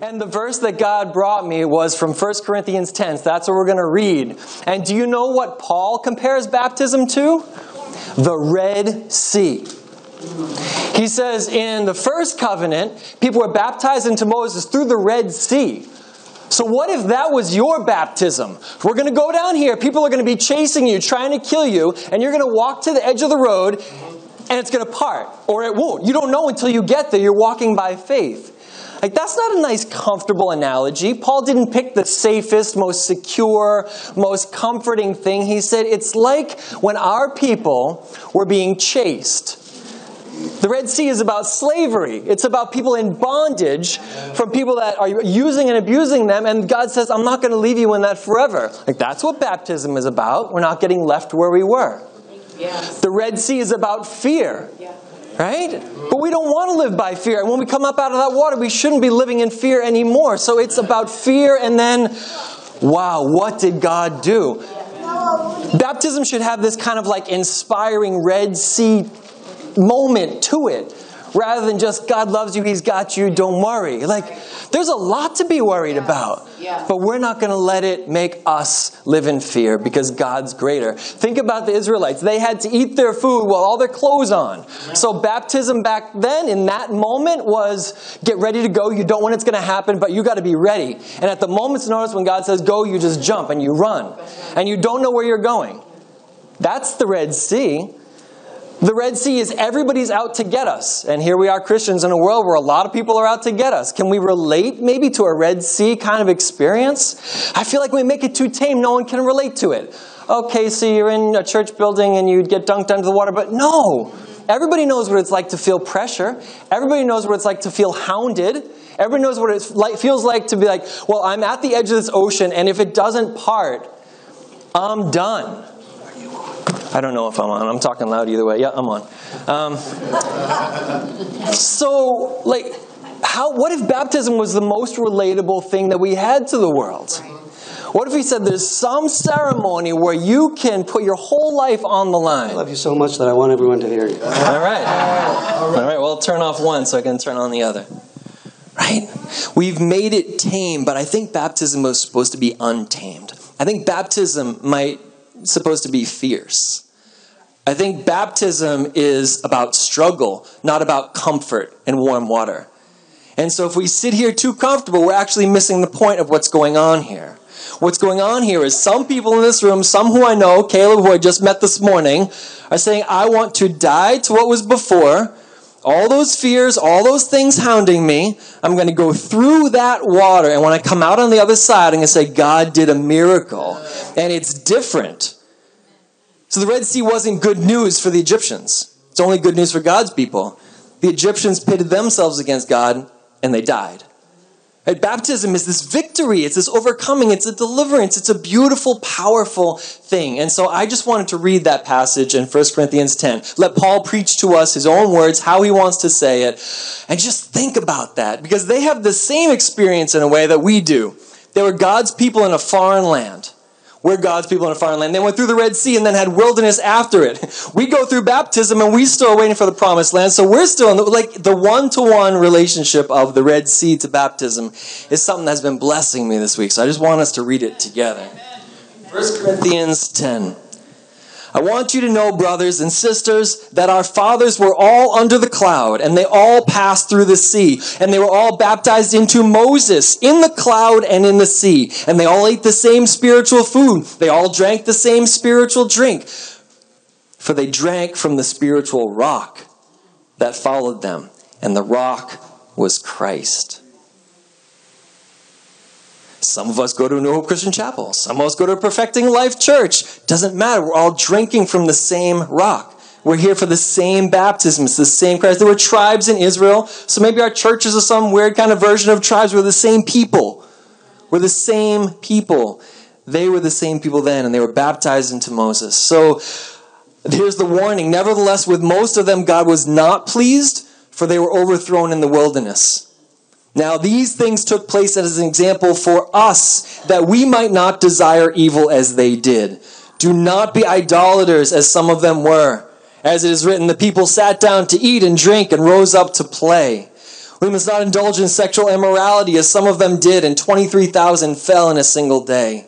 And the verse that God brought me was from 1 Corinthians 10. So that's what we're going to read. And do you know what Paul compares baptism to? The Red Sea. He says in the first covenant, people were baptized into Moses through the Red Sea. So, what if that was your baptism? We're going to go down here. People are going to be chasing you, trying to kill you, and you're going to walk to the edge of the road, and it's going to part, or it won't. You don't know until you get there. You're walking by faith. Like, that's not a nice, comfortable analogy. Paul didn't pick the safest, most secure, most comforting thing. He said it's like when our people were being chased. The Red Sea is about slavery. It's about people in bondage from people that are using and abusing them. And God says, I'm not going to leave you in that forever. Like, that's what baptism is about. We're not getting left where we were. Yes. The Red Sea is about fear. Yeah. Right? But we don't want to live by fear. And when we come up out of that water, we shouldn't be living in fear anymore. So it's about fear and then, wow, what did God do? Baptism should have this kind of like inspiring Red Sea moment to it rather than just God loves you, He's got you, don't worry. Like, there's a lot to be worried about. But we're not going to let it make us live in fear because God's greater. Think about the Israelites. They had to eat their food while all their clothes on. So baptism back then in that moment was get ready to go. You don't when it's going to happen, but you got to be ready. And at the moment's notice when God says go, you just jump and you run. And you don't know where you're going. That's the Red Sea. The Red Sea is everybody's out to get us. And here we are, Christians, in a world where a lot of people are out to get us. Can we relate maybe to a Red Sea kind of experience? I feel like we make it too tame, no one can relate to it. Okay, so you're in a church building and you'd get dunked under the water, but no. Everybody knows what it's like to feel pressure. Everybody knows what it's like to feel hounded. Everybody knows what it feels like to be like, well, I'm at the edge of this ocean, and if it doesn't part, I'm done. I don't know if I'm on. I'm talking loud either way. Yeah, I'm on. Um, so, like, how? What if baptism was the most relatable thing that we had to the world? What if he said there's some ceremony where you can put your whole life on the line? I love you so much that I want everyone to hear you. All right. All right. Well, turn off one so I can turn on the other. Right? We've made it tame, but I think baptism was supposed to be untamed. I think baptism might supposed to be fierce. I think baptism is about struggle, not about comfort and warm water. And so if we sit here too comfortable, we're actually missing the point of what's going on here. What's going on here is some people in this room, some who I know, Caleb, who I just met this morning, are saying, I want to die to what was before. All those fears, all those things hounding me, I'm going to go through that water. And when I come out on the other side, I'm going to say, God did a miracle. And it's different. So the Red Sea wasn't good news for the Egyptians. It's only good news for God's people. The Egyptians pitted themselves against God and they died. Right? Baptism is this victory, it's this overcoming, it's a deliverance, it's a beautiful, powerful thing. And so I just wanted to read that passage in 1 Corinthians 10. Let Paul preach to us his own words, how he wants to say it, and just think about that because they have the same experience in a way that we do. They were God's people in a foreign land. We're God's people in a foreign land. They went through the Red Sea and then had wilderness after it. We go through baptism and we still are waiting for the promised land. So we're still in the, like the one-to-one relationship of the Red Sea to baptism is something that's been blessing me this week. So I just want us to read it together. 1 Corinthians 10. I want you to know, brothers and sisters, that our fathers were all under the cloud, and they all passed through the sea, and they were all baptized into Moses in the cloud and in the sea, and they all ate the same spiritual food. They all drank the same spiritual drink, for they drank from the spiritual rock that followed them, and the rock was Christ. Some of us go to New Hope Christian Chapel. Some of us go to Perfecting Life Church. Doesn't matter. We're all drinking from the same rock. We're here for the same baptism. It's the same Christ. There were tribes in Israel. So maybe our churches are some weird kind of version of tribes. We're the same people. We're the same people. They were the same people then, and they were baptized into Moses. So here's the warning. Nevertheless, with most of them, God was not pleased, for they were overthrown in the wilderness. Now, these things took place as an example for us, that we might not desire evil as they did. Do not be idolaters as some of them were. As it is written, the people sat down to eat and drink and rose up to play. We must not indulge in sexual immorality as some of them did, and 23,000 fell in a single day.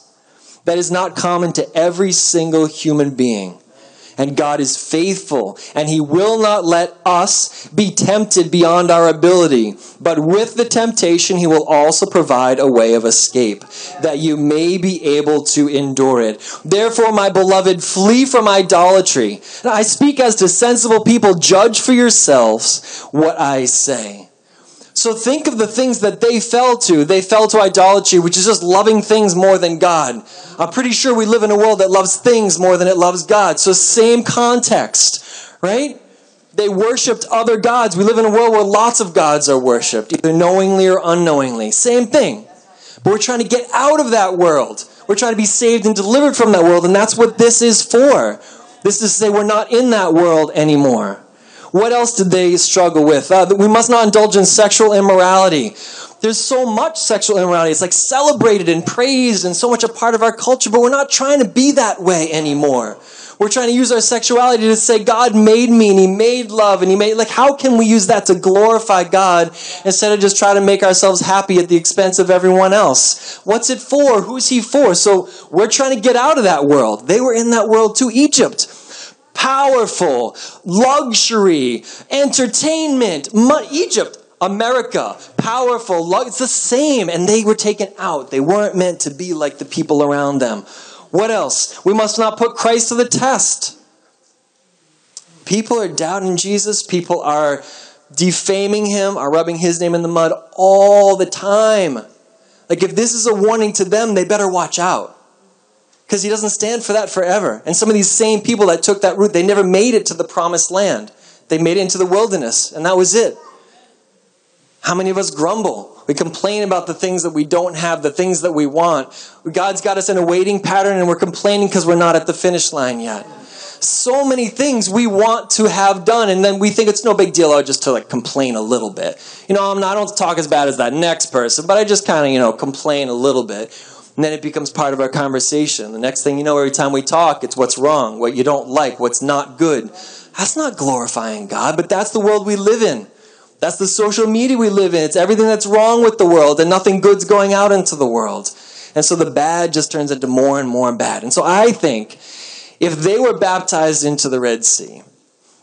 that is not common to every single human being. And God is faithful, and He will not let us be tempted beyond our ability. But with the temptation, He will also provide a way of escape, that you may be able to endure it. Therefore, my beloved, flee from idolatry. I speak as to sensible people, judge for yourselves what I say. So think of the things that they fell to. They fell to idolatry, which is just loving things more than God. I'm pretty sure we live in a world that loves things more than it loves God. So same context, right? They worshiped other gods. We live in a world where lots of gods are worshiped, either knowingly or unknowingly. Same thing. But we're trying to get out of that world. We're trying to be saved and delivered from that world, and that's what this is for. This is to say we're not in that world anymore. What else did they struggle with? Uh, we must not indulge in sexual immorality. There's so much sexual immorality. It's like celebrated and praised and so much a part of our culture, but we're not trying to be that way anymore. We're trying to use our sexuality to say God made me and He made love and He made, like, how can we use that to glorify God instead of just trying to make ourselves happy at the expense of everyone else? What's it for? Who's He for? So we're trying to get out of that world. They were in that world too. Egypt powerful, luxury, entertainment. Egypt, America, powerful, it's the same. And they were taken out. They weren't meant to be like the people around them. What else? We must not put Christ to the test. People are doubting Jesus. People are defaming him, are rubbing his name in the mud all the time. Like, if this is a warning to them, they better watch out because he doesn't stand for that forever. And some of these same people that took that route, they never made it to the promised land. They made it into the wilderness, and that was it. How many of us grumble? We complain about the things that we don't have, the things that we want. God's got us in a waiting pattern, and we're complaining because we're not at the finish line yet. So many things we want to have done, and then we think it's no big deal, oh, just to like complain a little bit. You know, I'm not, I don't talk as bad as that next person, but I just kind of, you know, complain a little bit. And then it becomes part of our conversation. The next thing you know, every time we talk, it's what's wrong, what you don't like, what's not good. That's not glorifying God, but that's the world we live in. That's the social media we live in. It's everything that's wrong with the world, and nothing good's going out into the world. And so the bad just turns into more and more bad. And so I think if they were baptized into the Red Sea,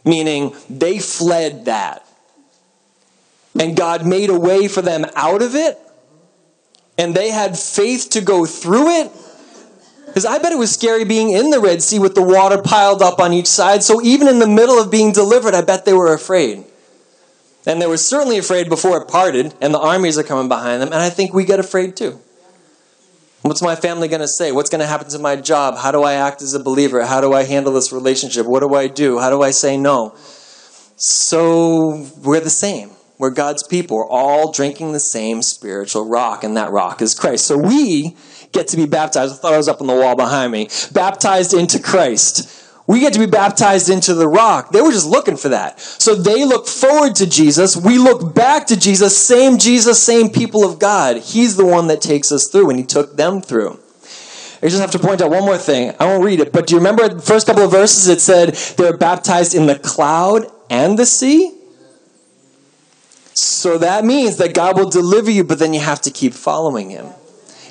meaning they fled that, and God made a way for them out of it, and they had faith to go through it. Because I bet it was scary being in the Red Sea with the water piled up on each side. So even in the middle of being delivered, I bet they were afraid. And they were certainly afraid before it parted, and the armies are coming behind them. And I think we get afraid too. What's my family going to say? What's going to happen to my job? How do I act as a believer? How do I handle this relationship? What do I do? How do I say no? So we're the same. We're God's people. We're all drinking the same spiritual rock, and that rock is Christ. So we get to be baptized. I thought I was up on the wall behind me. Baptized into Christ. We get to be baptized into the rock. They were just looking for that. So they look forward to Jesus. We look back to Jesus. Same Jesus, same people of God. He's the one that takes us through, and He took them through. I just have to point out one more thing. I won't read it, but do you remember the first couple of verses? It said they were baptized in the cloud and the sea? So that means that God will deliver you, but then you have to keep following Him.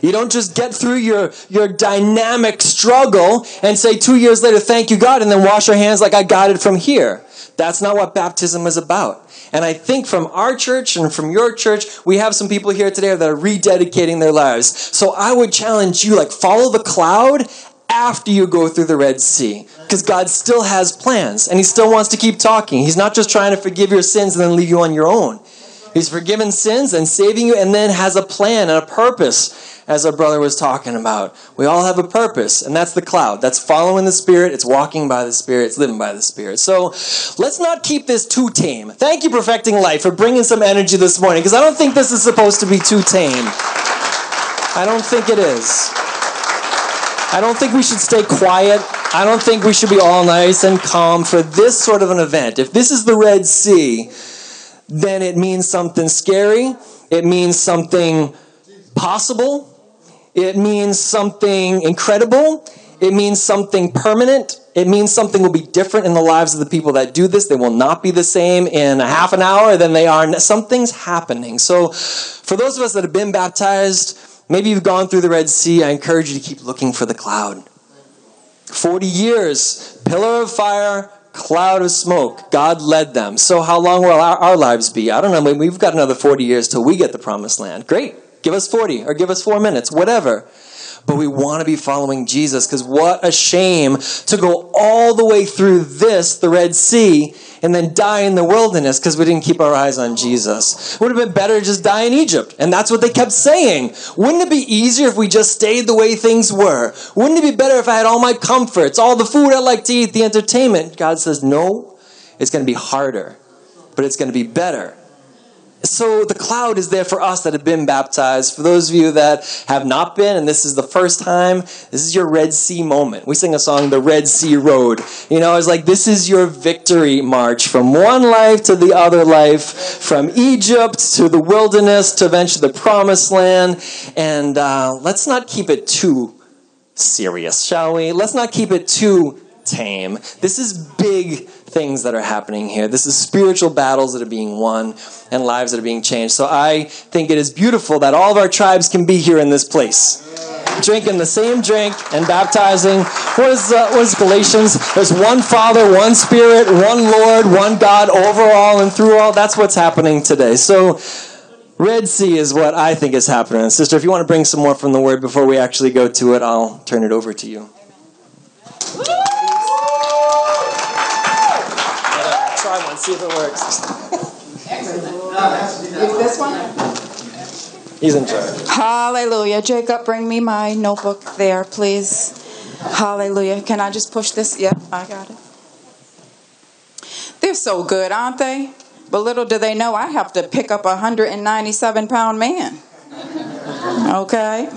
You don't just get through your, your dynamic struggle and say two years later, thank you, God, and then wash your hands like I got it from here. That's not what baptism is about. And I think from our church and from your church, we have some people here today that are rededicating their lives. So I would challenge you, like, follow the cloud after you go through the Red Sea. Because God still has plans and He still wants to keep talking. He's not just trying to forgive your sins and then leave you on your own. He's forgiven sins and saving you and then has a plan and a purpose. as our brother was talking about. We all have a purpose, and that's the cloud. That's following the Spirit, it's walking by the Spirit, it's living by the Spirit. So let's not keep this too tame. Thank you, Perfecting Life, for bringing some energy this morning, because I don't think this is supposed to be too tame. I don't think it is. I don't think we should stay quiet. I don't think we should be all nice and calm for this sort of an event. If this is the Red Sea, then it means something scary. It means something possible. It means something incredible. It means something permanent. It means something will be different in the lives of the people that do this. They will not be the same in a half an hour than they are. Something's happening. So, for those of us that have been baptized, maybe you've gone through the Red Sea, I encourage you to keep looking for the cloud. 40 years, pillar of fire, cloud of smoke. God led them. So, how long will our, our lives be? I don't know. Maybe we've got another 40 years till we get the promised land. Great. Give us 40 or give us four minutes, whatever. But we want to be following Jesus because what a shame to go all the way through this, the Red Sea, and then die in the wilderness because we didn't keep our eyes on Jesus. Would have been better to just die in Egypt. And that's what they kept saying. Wouldn't it be easier if we just stayed the way things were? Wouldn't it be better if I had all my comforts, all the food I like to eat, the entertainment? God says, no, it's going to be harder, but it's going to be better. So the cloud is there for us that have been baptized. For those of you that have not been, and this is the first time, this is your Red Sea moment. We sing a song, The Red Sea Road. You know, it's like this is your victory march from one life to the other life, from Egypt to the wilderness to eventually the promised land. And uh, let's not keep it too serious, shall we? Let's not keep it too tame. This is big things that are happening here. This is spiritual battles that are being won and lives that are being changed. So I think it is beautiful that all of our tribes can be here in this place. Drinking the same drink and baptizing. What is, uh, what is Galatians? There's one Father, one Spirit, one Lord, one God over all and through all. That's what's happening today. So Red Sea is what I think is happening. Sister, if you want to bring some more from the Word before we actually go to it, I'll turn it over to you. See if it works. Is this one? He's in charge. Hallelujah. Jacob, bring me my notebook there, please. Hallelujah. Can I just push this? Yep, I got it. They're so good, aren't they? But little do they know I have to pick up a 197 pound man. Okay?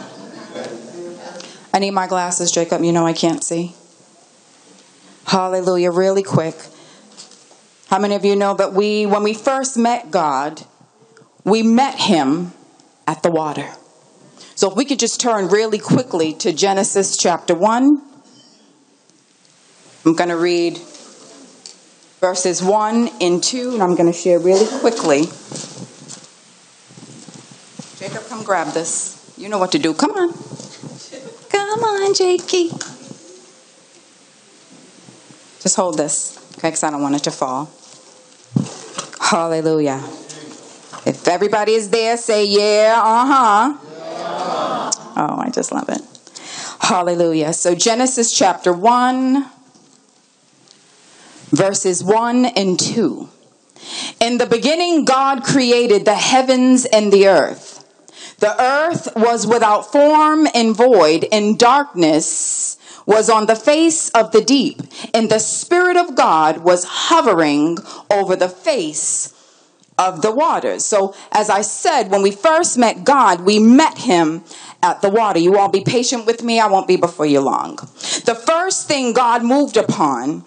I need my glasses, Jacob. You know I can't see. Hallelujah. Really quick. How many of you know that we, when we first met God, we met Him at the water? So if we could just turn really quickly to Genesis chapter 1. I'm going to read verses 1 and 2, and I'm going to share really quickly. Jacob, come grab this. You know what to do. Come on. Come on, Jakey. Just hold this, okay, because I don't want it to fall. Hallelujah. If everybody is there, say yeah, uh huh. Oh, I just love it. Hallelujah. So, Genesis chapter 1, verses 1 and 2. In the beginning, God created the heavens and the earth. The earth was without form and void, and darkness was on the face of the deep, and the Spirit of God was hovering over the face of the waters. So, as I said, when we first met God, we met Him at the water. You all be patient with me, I won't be before you long. The first thing God moved upon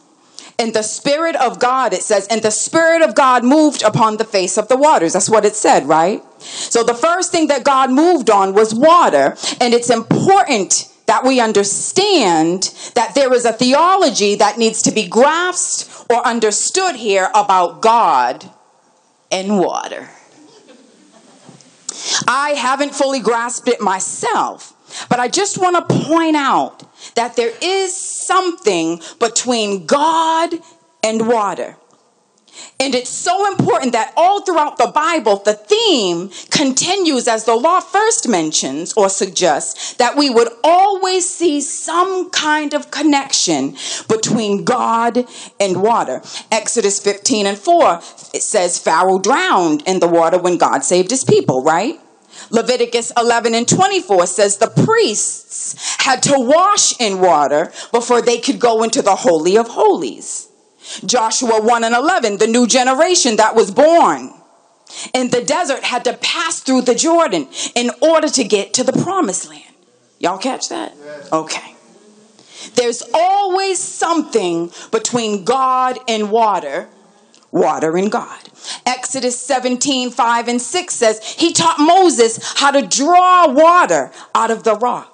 in the Spirit of God, it says, and the Spirit of God moved upon the face of the waters. That's what it said, right? So the first thing that God moved on was water, and it's important that we understand that there is a theology that needs to be grasped or understood here about God and water. I haven't fully grasped it myself, but I just want to point out that there is something between God and water. And it's so important that all throughout the Bible, the theme continues as the law first mentions or suggests that we would always see some kind of connection between God and water. Exodus 15 and 4, it says Pharaoh drowned in the water when God saved his people, right? Leviticus 11 and 24 says the priests had to wash in water before they could go into the Holy of Holies. Joshua 1 and 11, the new generation that was born in the desert had to pass through the Jordan in order to get to the promised land. Y'all catch that? Okay. There's always something between God and water, water and God. Exodus 17, 5 and 6 says, He taught Moses how to draw water out of the rock.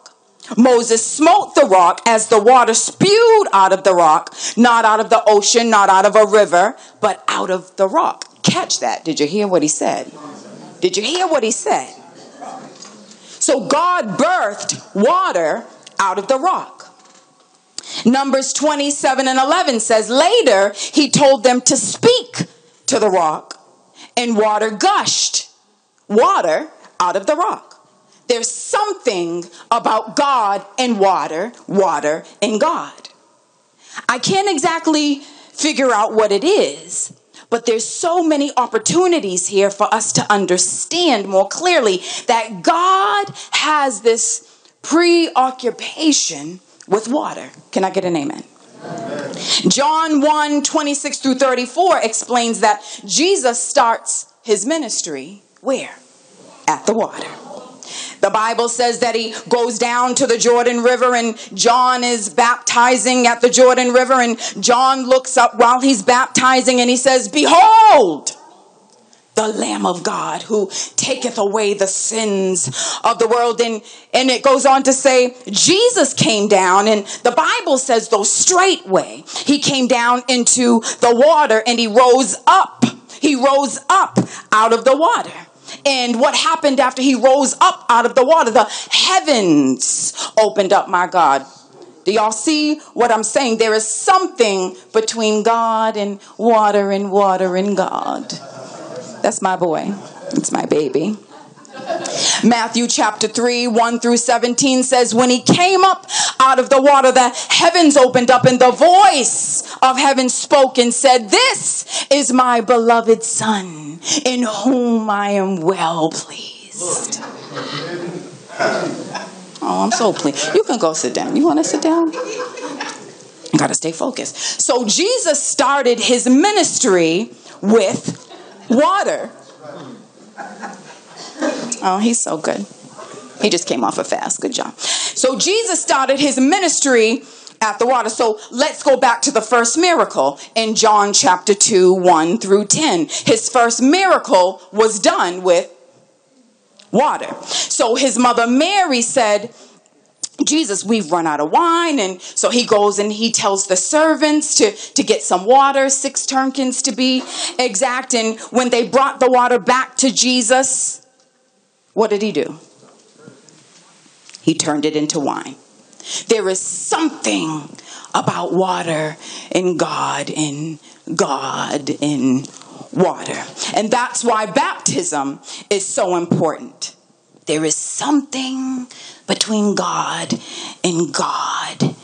Moses smote the rock as the water spewed out of the rock, not out of the ocean, not out of a river, but out of the rock. Catch that. Did you hear what he said? Did you hear what he said? So God birthed water out of the rock. Numbers 27 and 11 says, Later he told them to speak to the rock, and water gushed. Water out of the rock. There's something about God and water, water and God. I can't exactly figure out what it is, but there's so many opportunities here for us to understand more clearly that God has this preoccupation with water. Can I get an amen? amen. John 1 26 through 34 explains that Jesus starts his ministry where? At the water. The Bible says that he goes down to the Jordan River and John is baptizing at the Jordan River and John looks up while he's baptizing and he says, Behold, the Lamb of God who taketh away the sins of the world. And, and it goes on to say, Jesus came down, and the Bible says, though straightway, he came down into the water and he rose up. He rose up out of the water. And what happened after he rose up out of the water? The heavens opened up, my God. Do y'all see what I'm saying? There is something between God and water and water and God. That's my boy. It's my baby. Matthew chapter 3, 1 through 17 says, When he came up out of the water, the heavens opened up, and the voice of heaven spoke and said, This is my beloved Son, in whom I am well pleased. Oh, I'm so pleased. You can go sit down. You want to sit down? I got to stay focused. So Jesus started his ministry with water. Oh, he's so good. He just came off a fast. Good job. So Jesus started his ministry at the water. So let's go back to the first miracle in John chapter 2, 1 through 10. His first miracle was done with water. So his mother Mary said, Jesus, we've run out of wine. And so he goes and he tells the servants to, to get some water, six turnkins to be exact. And when they brought the water back to Jesus, what did he do? He turned it into wine. There is something about water and God and God in water. And that's why baptism is so important. There is something between God and God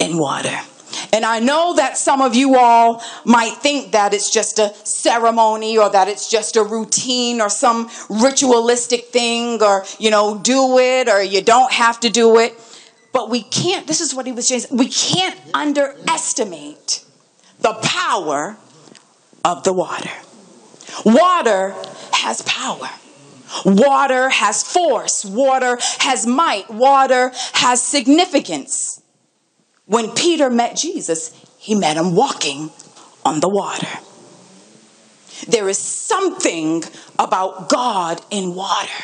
and water. And I know that some of you all might think that it's just a ceremony or that it's just a routine or some ritualistic thing or, you know, do it or you don't have to do it. But we can't, this is what he was saying, we can't underestimate the power of the water. Water has power. Water has force. Water has might. Water has significance. When Peter met Jesus, he met him walking on the water. There is something about God in water,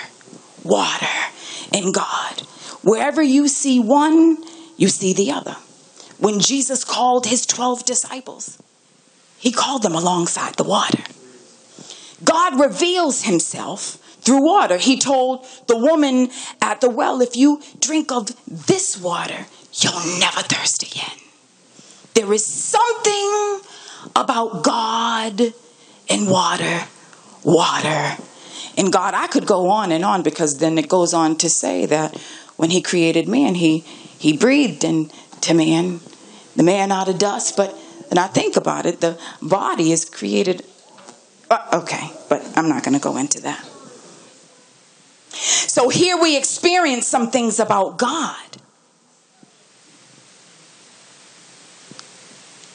water in God. Wherever you see one, you see the other. When Jesus called his 12 disciples, he called them alongside the water. God reveals himself through water. He told the woman at the well, if you drink of this water, you'll never thirst again. There is something about God and water, water and God. I could go on and on because then it goes on to say that when he created man, he he breathed into man, the man out of dust. But and I think about it, the body is created. Uh, okay, but I'm not going to go into that. So here we experience some things about God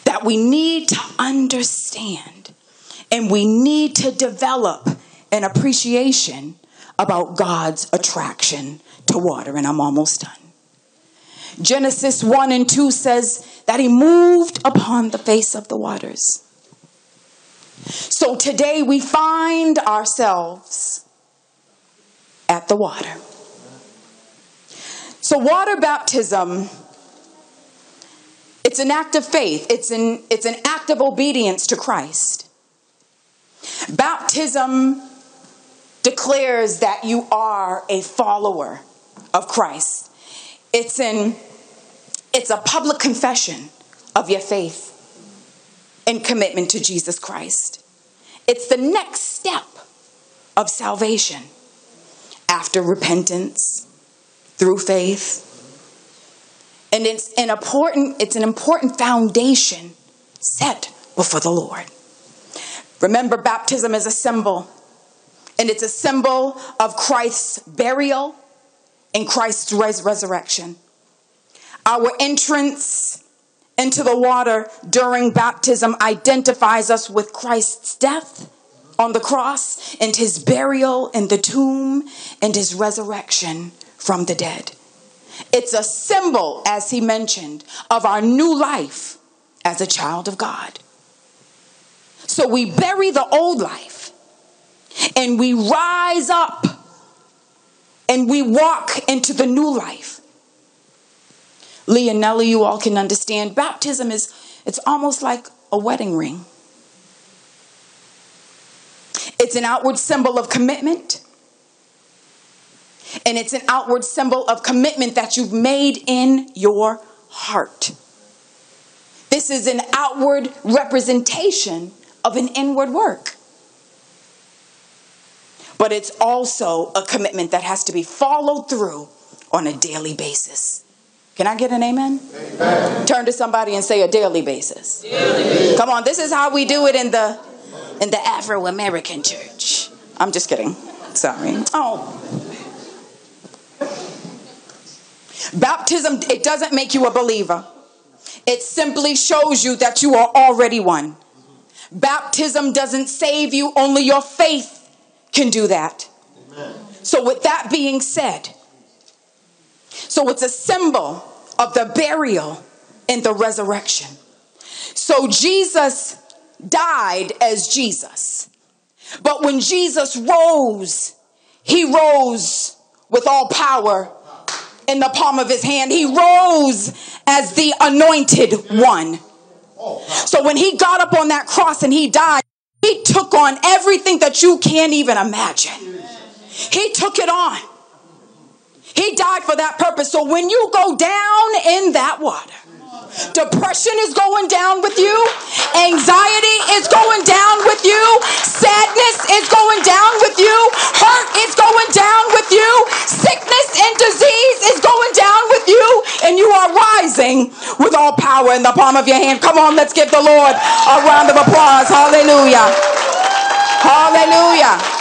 that we need to understand and we need to develop an appreciation about God's attraction to water. And I'm almost done. Genesis 1 and 2 says that he moved upon the face of the waters. So today we find ourselves at the water. So water baptism it's an act of faith. It's an it's an act of obedience to Christ. Baptism declares that you are a follower of Christ. It's an it's a public confession of your faith and commitment to Jesus Christ. It's the next step of salvation after repentance through faith. And it's an important, it's an important foundation set before the Lord. Remember, baptism is a symbol, and it's a symbol of Christ's burial and Christ's res- resurrection. Our entrance into the water during baptism identifies us with Christ's death on the cross and his burial in the tomb and his resurrection from the dead. It's a symbol, as he mentioned, of our new life as a child of God. So we bury the old life and we rise up and we walk into the new life. And you all can understand. Baptism is, it's almost like a wedding ring. It's an outward symbol of commitment. And it's an outward symbol of commitment that you've made in your heart. This is an outward representation of an inward work. But it's also a commitment that has to be followed through on a daily basis. Can I get an amen? amen? Turn to somebody and say a daily basis. Daily. Come on, this is how we do it in the in the Afro American church. I'm just kidding. Sorry. Oh. Baptism it doesn't make you a believer. It simply shows you that you are already one. Baptism doesn't save you, only your faith can do that. Amen. So with that being said, so it's a symbol of the burial and the resurrection. So Jesus died as Jesus. But when Jesus rose, he rose with all power in the palm of his hand. He rose as the anointed one. So when he got up on that cross and he died, he took on everything that you can't even imagine. He took it on. He died for that purpose. So when you go down in that water, depression is going down with you, anxiety power in the palm of your hand. Come on, let's give the Lord a round of applause. Hallelujah. Hallelujah.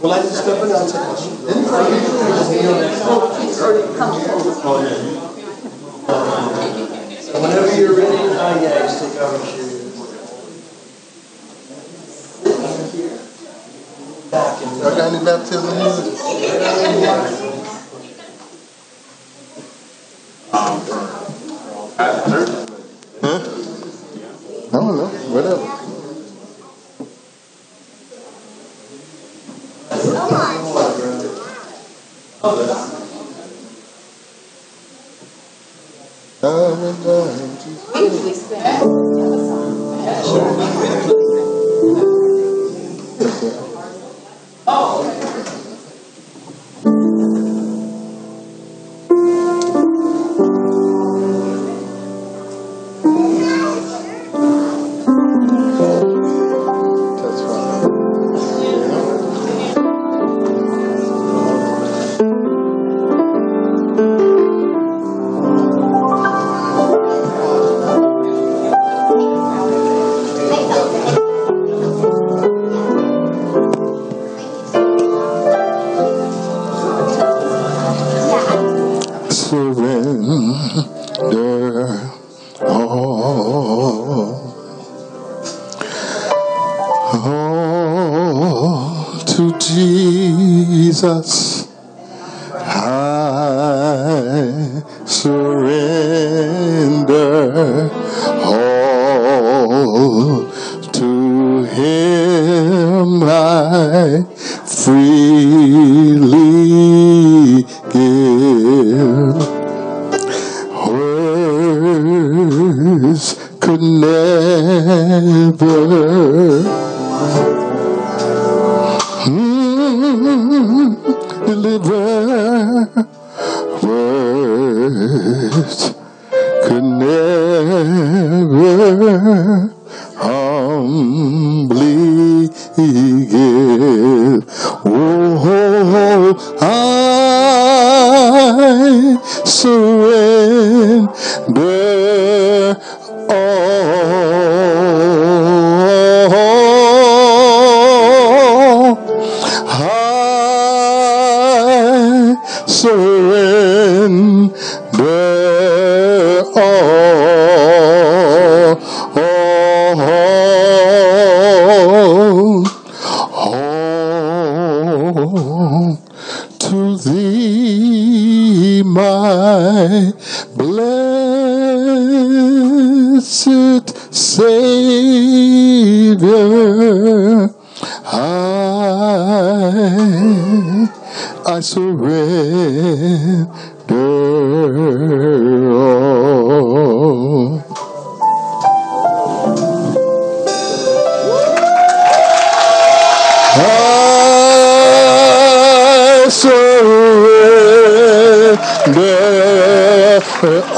Well, I just step in and answer questions. Oh, yeah. So whenever you're ready, uh, yeah, just take off your shoes. Back got any baptism music? At third. Jesus. huh? I surrender oh,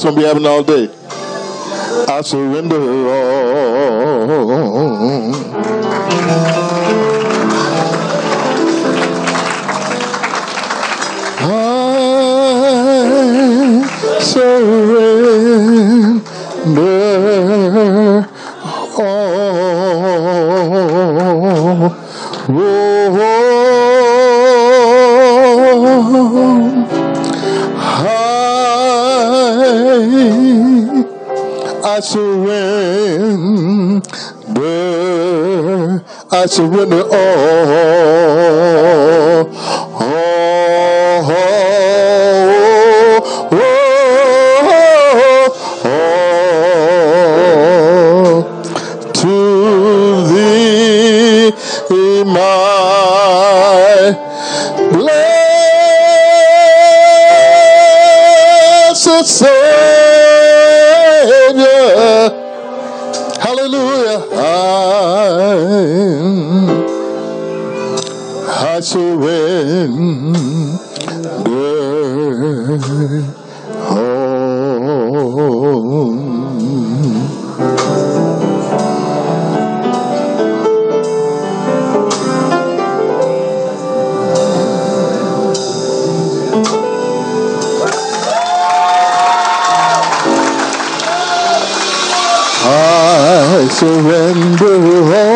That's going to be happening all day. I surrender all. surrender Hallelujah. I, I surrender 不问不问